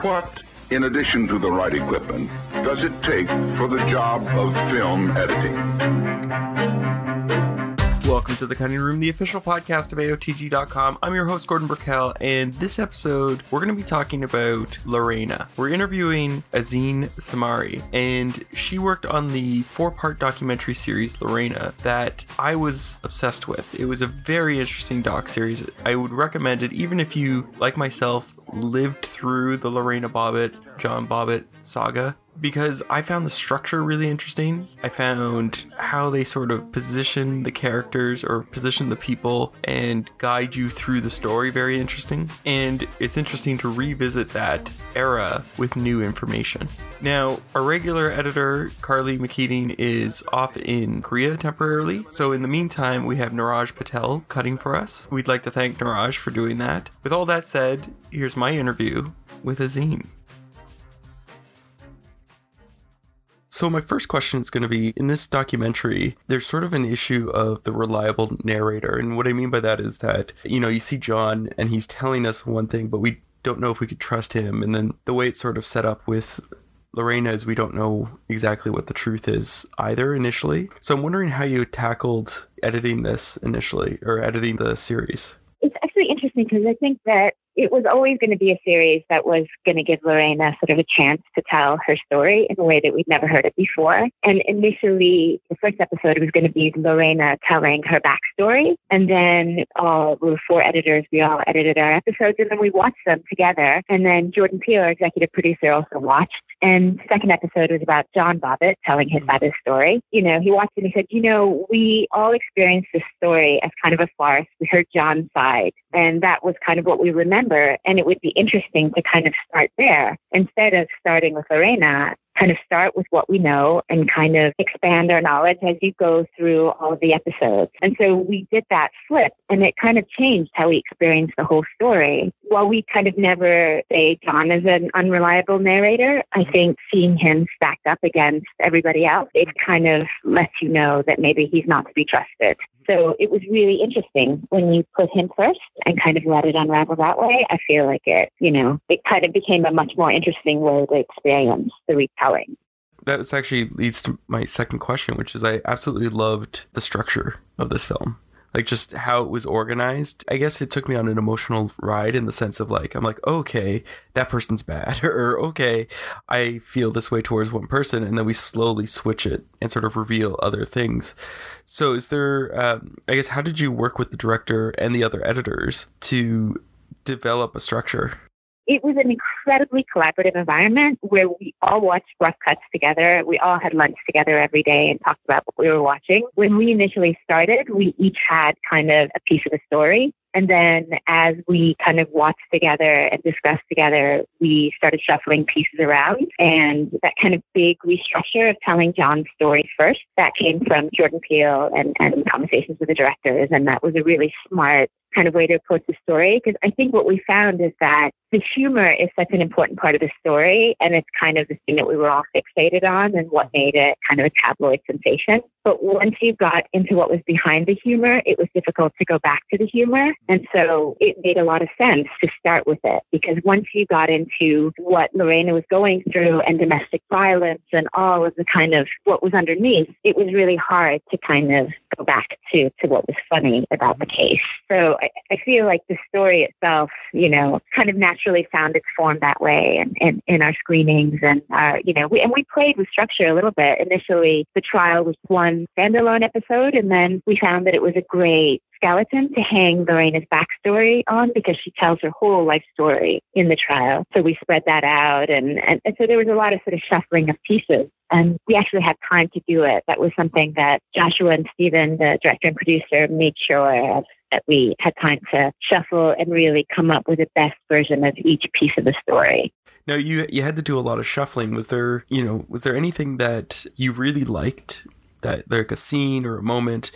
What, in addition to the right equipment, does it take for the job of film editing? Welcome to the Cutting Room, the official podcast of AOTG.com. I'm your host, Gordon Burkell, and this episode, we're going to be talking about Lorena. We're interviewing Azin Samari, and she worked on the four part documentary series Lorena that I was obsessed with. It was a very interesting doc series. I would recommend it, even if you, like myself, lived through the Lorena Bobbitt, John Bobbitt saga because I found the structure really interesting. I found how they sort of position the characters or position the people and guide you through the story very interesting. And it's interesting to revisit that era with new information. Now, our regular editor, Carly McKeating, is off in Korea temporarily. So, in the meantime, we have Niraj Patel cutting for us. We'd like to thank Niraj for doing that. With all that said, here's my interview with Azin. So, my first question is going to be in this documentary, there's sort of an issue of the reliable narrator. And what I mean by that is that, you know, you see John and he's telling us one thing, but we don't know if we could trust him. And then the way it's sort of set up with Lorena is we don't know exactly what the truth is either initially. So, I'm wondering how you tackled editing this initially or editing the series. It's actually interesting because I think that it was always going to be a series that was going to give Lorena sort of a chance to tell her story in a way that we'd never heard it before. And initially, the first episode was going to be Lorena telling her backstory. And then all, we were four editors, we all edited our episodes and then we watched them together. And then Jordan Peele, our executive producer, also watched. And second episode was about John Bobbitt telling his the story. You know, he watched and he said, you know, we all experienced this story as kind of a farce. We heard John's side. And that was kind of what we remember. And it would be interesting to kind of start there instead of starting with Lorena kind of start with what we know and kind of expand our knowledge as you go through all of the episodes. And so we did that flip and it kind of changed how we experienced the whole story. While we kind of never say John is an unreliable narrator, I think seeing him stacked up against everybody else, it kind of lets you know that maybe he's not to be trusted. So it was really interesting when you put him first and kind of let it unravel that way. I feel like it, you know, it kind of became a much more interesting way to experience the That actually leads to my second question, which is I absolutely loved the structure of this film like just how it was organized. I guess it took me on an emotional ride in the sense of like, I'm like, okay, that person's bad, or okay, I feel this way towards one person, and then we slowly switch it and sort of reveal other things. So, is there, um, I guess, how did you work with the director and the other editors to develop a structure? It was an incredibly collaborative environment where we all watched rough cuts together. We all had lunch together every day and talked about what we were watching. When we initially started, we each had kind of a piece of the story. And then as we kind of watched together and discussed together, we started shuffling pieces around. And that kind of big restructure of telling John's story first, that came from Jordan Peele and, and conversations with the directors. And that was a really smart kind of way to approach the story. Because I think what we found is that the humor is such an important part of the story. And it's kind of the thing that we were all fixated on and what made it kind of a tabloid sensation. But once you got into what was behind the humor, it was difficult to go back to the humor. And so it made a lot of sense to start with it because once you got into what Lorena was going through and domestic violence and all of the kind of what was underneath, it was really hard to kind of go back to, to what was funny about the case. So I, I feel like the story itself, you know, kind of naturally found its form that way and in, in our screenings and our, you know, we, and we played with structure a little bit. Initially, the trial was one standalone episode and then we found that it was a great skeleton to hang Lorena's backstory on because she tells her whole life story in the trial. So we spread that out. And, and, and so there was a lot of sort of shuffling of pieces. And we actually had time to do it. That was something that Joshua and Stephen, the director and producer, made sure of that we had time to shuffle and really come up with the best version of each piece of the story. Now you you had to do a lot of shuffling. Was there you know was there anything that you really liked that like a scene or a moment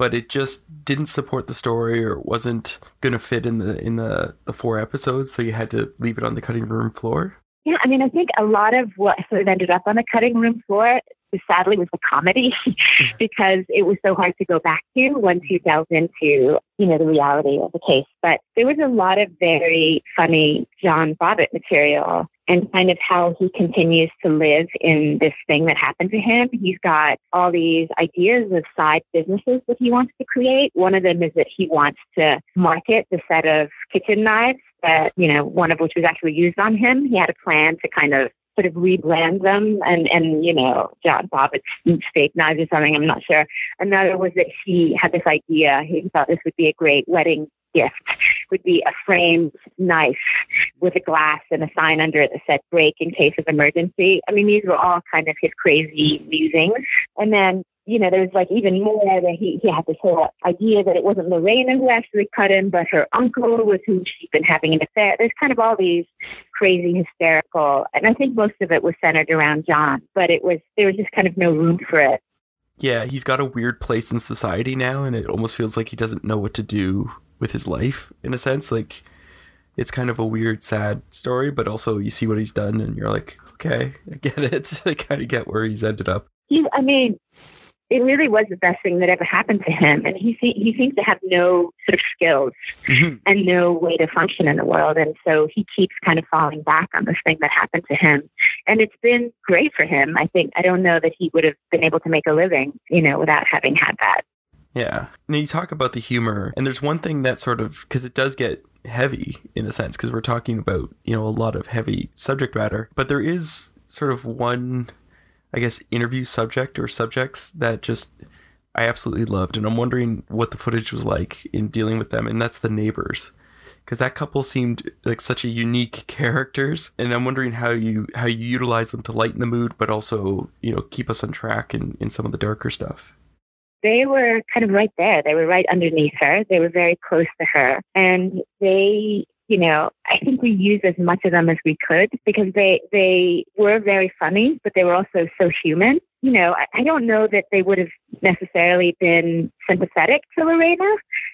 but it just didn't support the story or wasn't going to fit in the in the the four episodes so you had to leave it on the cutting room floor yeah i mean i think a lot of what sort of ended up on the cutting room floor sadly was the comedy because it was so hard to go back to once you delved into you know the reality of the case but there was a lot of very funny john bobbitt material and kind of how he continues to live in this thing that happened to him. He's got all these ideas of side businesses that he wants to create. One of them is that he wants to market the set of kitchen knives that, you know, one of which was actually used on him. He had a plan to kind of sort of rebrand them and, and you know, John Bobbitt's steak knives or something, I'm not sure. Another was that he had this idea, he thought this would be a great wedding gift would be a framed knife with a glass and a sign under it that said break in case of emergency. I mean, these were all kind of his crazy musings. And then, you know, there was like even more that he, he had this whole idea that it wasn't Lorena who actually cut him, but her uncle with whom she'd been having an affair. There's kind of all these crazy, hysterical, and I think most of it was centered around John, but it was, there was just kind of no room for it. Yeah, he's got a weird place in society now, and it almost feels like he doesn't know what to do with his life in a sense. Like it's kind of a weird, sad story, but also you see what he's done and you're like, okay, I get it. I kind of get where he's ended up. He, I mean, it really was the best thing that ever happened to him. And he he seems to have no sort of skills mm-hmm. and no way to function in the world. And so he keeps kind of falling back on this thing that happened to him. And it's been great for him. I think I don't know that he would have been able to make a living, you know, without having had that. Yeah. Now you talk about the humor, and there's one thing that sort of because it does get heavy in a sense because we're talking about you know a lot of heavy subject matter, but there is sort of one, I guess, interview subject or subjects that just I absolutely loved, and I'm wondering what the footage was like in dealing with them, and that's the neighbors. Because that couple seemed like such a unique characters, and I'm wondering how you how you utilize them to lighten the mood, but also you know keep us on track in, in some of the darker stuff they were kind of right there. They were right underneath her. They were very close to her. And they, you know, I think we used as much of them as we could because they, they were very funny, but they were also so human you know, I, I don't know that they would have necessarily been sympathetic to Lorena.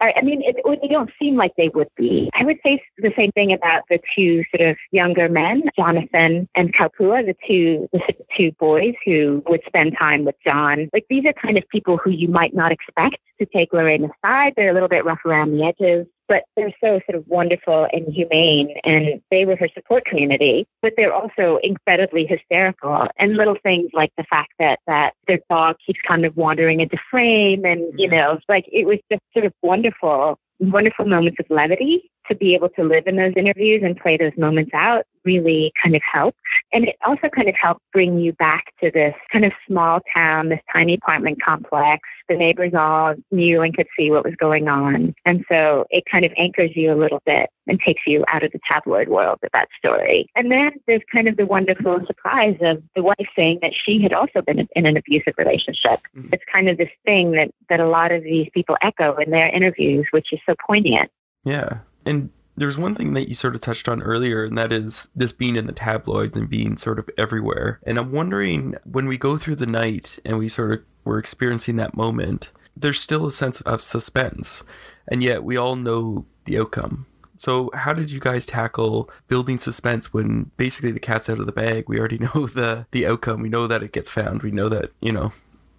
I, I mean, it, they don't seem like they would be. I would say the same thing about the two sort of younger men, Jonathan and Kalpua, the two the two boys who would spend time with John. Like these are kind of people who you might not expect to take Lorena's side. They're a little bit rough around the edges but they're so sort of wonderful and humane and they were her support community but they're also incredibly hysterical and little things like the fact that that their dog keeps kind of wandering into frame and you know like it was just sort of wonderful wonderful moments of levity to be able to live in those interviews and play those moments out really kind of helped. And it also kind of helped bring you back to this kind of small town, this tiny apartment complex. The neighbors all knew and could see what was going on. And so it kind of anchors you a little bit and takes you out of the tabloid world of that story. And then there's kind of the wonderful surprise of the wife saying that she had also been in an abusive relationship. Mm-hmm. It's kind of this thing that, that a lot of these people echo in their interviews, which is so poignant. Yeah. And there's one thing that you sort of touched on earlier, and that is this being in the tabloids and being sort of everywhere. And I'm wondering when we go through the night and we sort of were experiencing that moment, there's still a sense of suspense, and yet we all know the outcome. So, how did you guys tackle building suspense when basically the cat's out of the bag? We already know the the outcome. We know that it gets found. We know that you know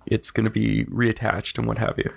it's going to be reattached and what have you.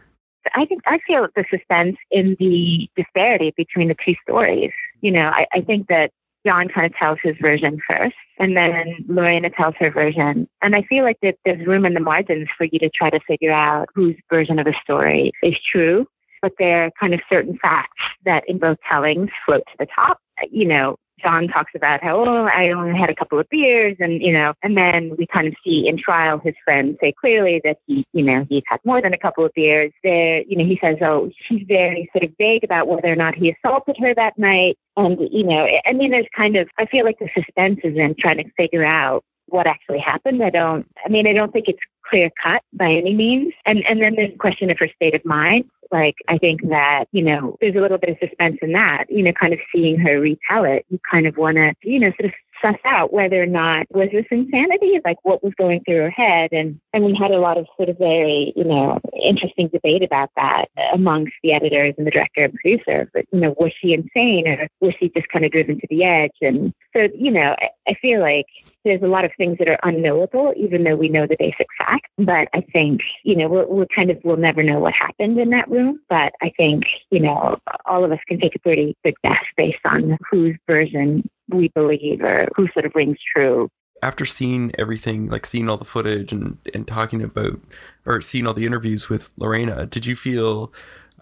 I think I feel the suspense in the disparity between the two stories. You know, I, I think that John kind of tells his version first, and then Lorena tells her version. And I feel like that there's room in the margins for you to try to figure out whose version of the story is true. But there are kind of certain facts that in both tellings float to the top. You know, John talks about how, oh, I only had a couple of beers and, you know, and then we kind of see in trial his friends say clearly that he, you know, he's had more than a couple of beers. There, you know, he says, oh, she's very sort of vague about whether or not he assaulted her that night. And, you know, I mean, there's kind of, I feel like the suspense is in trying to figure out what actually happened. I don't, I mean, I don't think it's clear cut by any means. And, and then a question of her state of mind. Like, I think that, you know, there's a little bit of suspense in that, you know, kind of seeing her retell it. You kind of want to, you know, sort of suss out whether or not was this insanity, like what was going through her head. And, and we had a lot of sort of very, you know, interesting debate about that amongst the editors and the director and producer. But, you know, was she insane or was she just kind of driven to the edge? And so, you know, I, I feel like there's a lot of things that are unknowable, even though we know the basic facts. But I think, you know, we're, we're kind of, we'll never know what happened in that room. But I think, you know, all of us can take a pretty good guess based on whose version we believe or who sort of rings true after seeing everything, like seeing all the footage and, and talking about, or seeing all the interviews with Lorena, did you feel,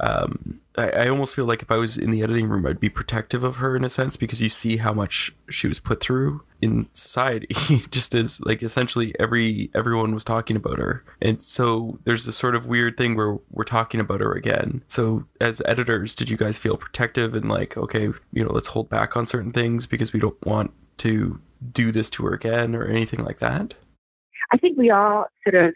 um, I, I almost feel like if I was in the editing room, I'd be protective of her in a sense because you see how much she was put through in society, just as like essentially every everyone was talking about her, and so there's this sort of weird thing where we're talking about her again. So as editors, did you guys feel protective and like, okay, you know, let's hold back on certain things because we don't want to do this to her again or anything like that? I think we all sort of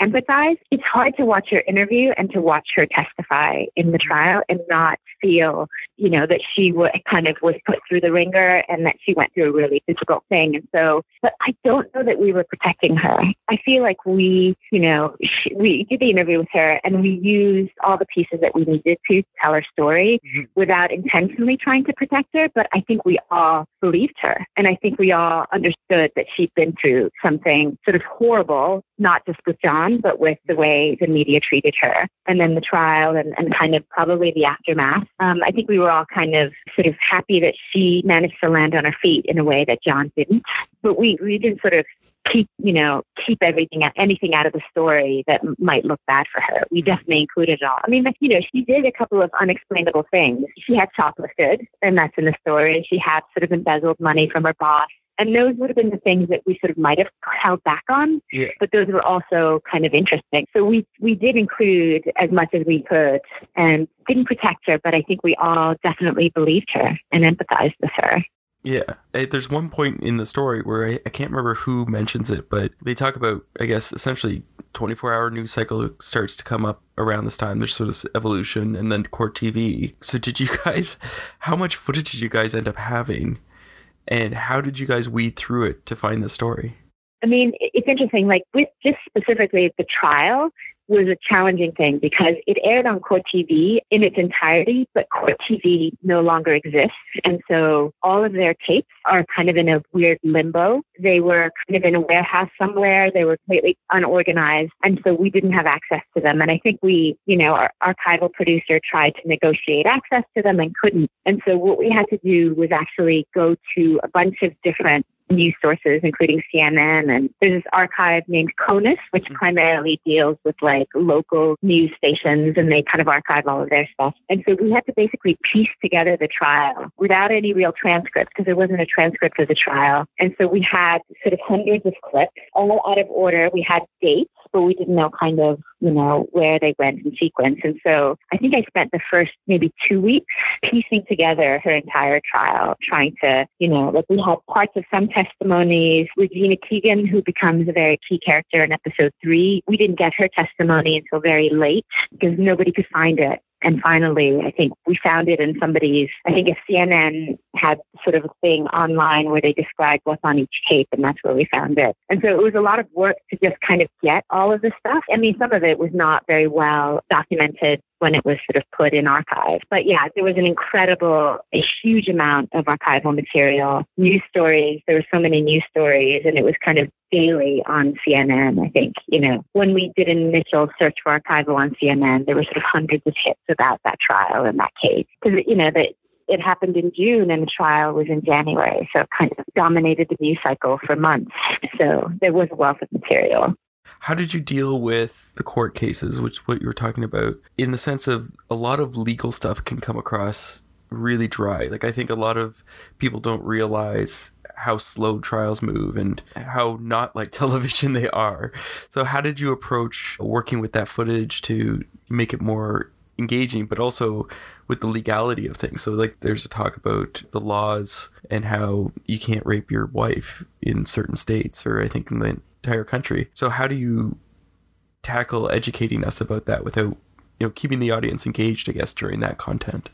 empathize. It's hard to watch her interview and to watch her testify in the trial and not feel, you know, that she w- kind of was put through the ringer and that she went through a really difficult thing. And so, but I don't know that we were protecting her. I feel like we, you know, she, we did the interview with her and we used all the pieces that we needed to tell her story mm-hmm. without intentionally trying to protect her. But I think we all believed her. And I think we all understood that she'd been through something sort of horrible, not just with John, but with the way the media treated her. And then the trial and, and kind of probably the aftermath um, I think we were all kind of sort of happy that she managed to land on her feet in a way that John didn't. But we, we didn't sort of keep, you know, keep everything, anything out of the story that might look bad for her. We definitely included it all. I mean, you know, she did a couple of unexplainable things. She had shoplifted, and that's in the story. She had sort of embezzled money from her boss. And those would have been the things that we sort of might have held back on, yeah. but those were also kind of interesting. So we we did include as much as we could and didn't protect her, but I think we all definitely believed her and empathized with her. Yeah, there's one point in the story where I, I can't remember who mentions it, but they talk about, I guess, essentially 24 hour news cycle starts to come up around this time. There's sort of evolution and then court TV. So, did you guys, how much footage did you guys end up having and how did you guys weed through it to find the story? I mean, it's interesting. Like with just specifically the trial, was a challenging thing because it aired on Court TV in its entirety, but Court TV no longer exists. And so all of their tapes are kind of in a weird limbo. They were kind of in a warehouse somewhere. They were completely unorganized. And so we didn't have access to them. And I think we, you know, our archival producer tried to negotiate access to them and couldn't. And so what we had to do was actually go to a bunch of different news sources, including CNN. And there's this archive named CONUS, which mm-hmm. primarily deals with like local news stations and they kind of archive all of their stuff. And so we had to basically piece together the trial without any real transcripts because there wasn't a transcript of the trial. And so we had sort of hundreds of clips, all out of order. We had dates, but we didn't know kind of, you know, where they went in sequence. And so I think I spent the first maybe two weeks piecing together her entire trial, trying to, you know, like we had parts of some testimonies. Regina Keegan, who becomes a very key character in episode three, we didn't get her testimony until very late because nobody could find it. And finally, I think we found it in somebody's, I think a CNN had sort of a thing online where they described what's on each tape, and that's where we found it. And so it was a lot of work to just kind of get all of this stuff. I mean, some of it was not very well documented when it was sort of put in archive. But yeah, there was an incredible, a huge amount of archival material, news stories. There were so many news stories, and it was kind of daily on CNN. I think, you know, when we did an initial search for archival on CNN, there were sort of hundreds of hits about that trial and that case. Because, you know, that it happened in June and the trial was in January. So it kind of dominated the news cycle for months. So there was a wealth of material. How did you deal with the court cases, which what you were talking about, in the sense of a lot of legal stuff can come across really dry. Like I think a lot of people don't realize how slow trials move and how not like television they are. So how did you approach working with that footage to make it more engaging but also with the legality of things. So like there's a talk about the laws and how you can't rape your wife in certain states or I think in the entire country. So how do you tackle educating us about that without you know keeping the audience engaged I guess during that content?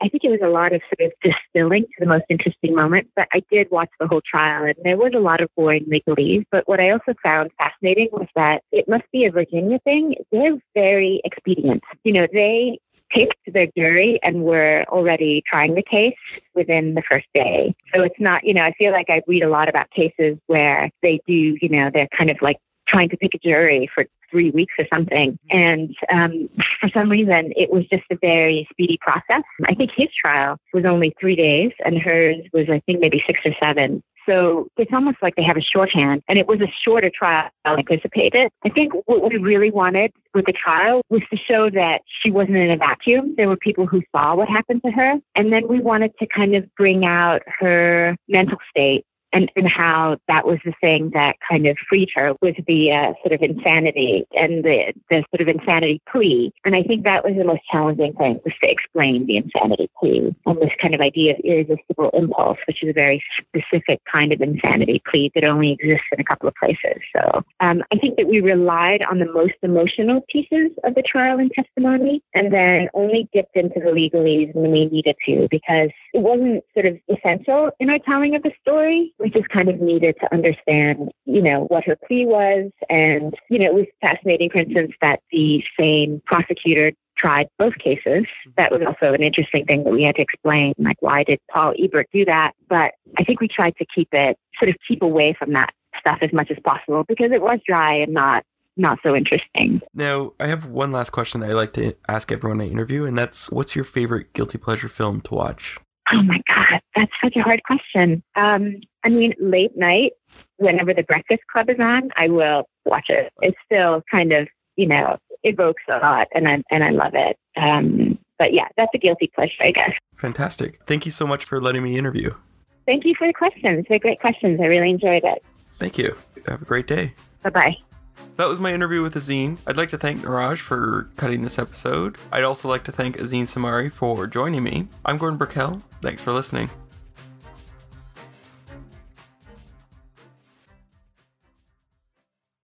I think it was a lot of sort of distilling to the most interesting moments, but I did watch the whole trial and there was a lot of boring legalese. But what I also found fascinating was that it must be a Virginia thing. They're very expedient. You know, they picked their jury and were already trying the case within the first day. So it's not, you know, I feel like I read a lot about cases where they do, you know, they're kind of like trying to pick a jury for three weeks or something. And um, for some reason, it was just a very speedy process. I think his trial was only three days, and hers was, I think, maybe six or seven. So it's almost like they have a shorthand, and it was a shorter trial than anticipated. I think what we really wanted with the trial was to show that she wasn't in a vacuum. There were people who saw what happened to her, and then we wanted to kind of bring out her mental state and, and how that was the thing that kind of freed her was the uh, sort of insanity and the, the sort of insanity plea. And I think that was the most challenging thing was to explain the insanity plea and this kind of idea of irresistible impulse, which is a very specific kind of insanity plea that only exists in a couple of places. So um, I think that we relied on the most emotional pieces of the trial and testimony and then only dipped into the legalese when we needed to because it wasn't sort of essential in our telling of the story we just kind of needed to understand, you know, what her plea was. And, you know, it was fascinating, for instance, that the same prosecutor tried both cases. That was also an interesting thing that we had to explain, like why did Paul Ebert do that? But I think we tried to keep it, sort of keep away from that stuff as much as possible because it was dry and not not so interesting. Now, I have one last question that I like to ask everyone I interview, and that's what's your favorite guilty pleasure film to watch? Oh my God, that's such a hard question. Um, I mean, late night, whenever the Breakfast Club is on, I will watch it. It still kind of, you know, evokes a lot, and I and I love it. Um, but yeah, that's a guilty pleasure, I guess. Fantastic. Thank you so much for letting me interview. Thank you for the questions. They're great questions. I really enjoyed it. Thank you. Have a great day. Bye bye. That was my interview with Azin. I'd like to thank Niraj for cutting this episode. I'd also like to thank Azin Samari for joining me. I'm Gordon Burkell. Thanks for listening.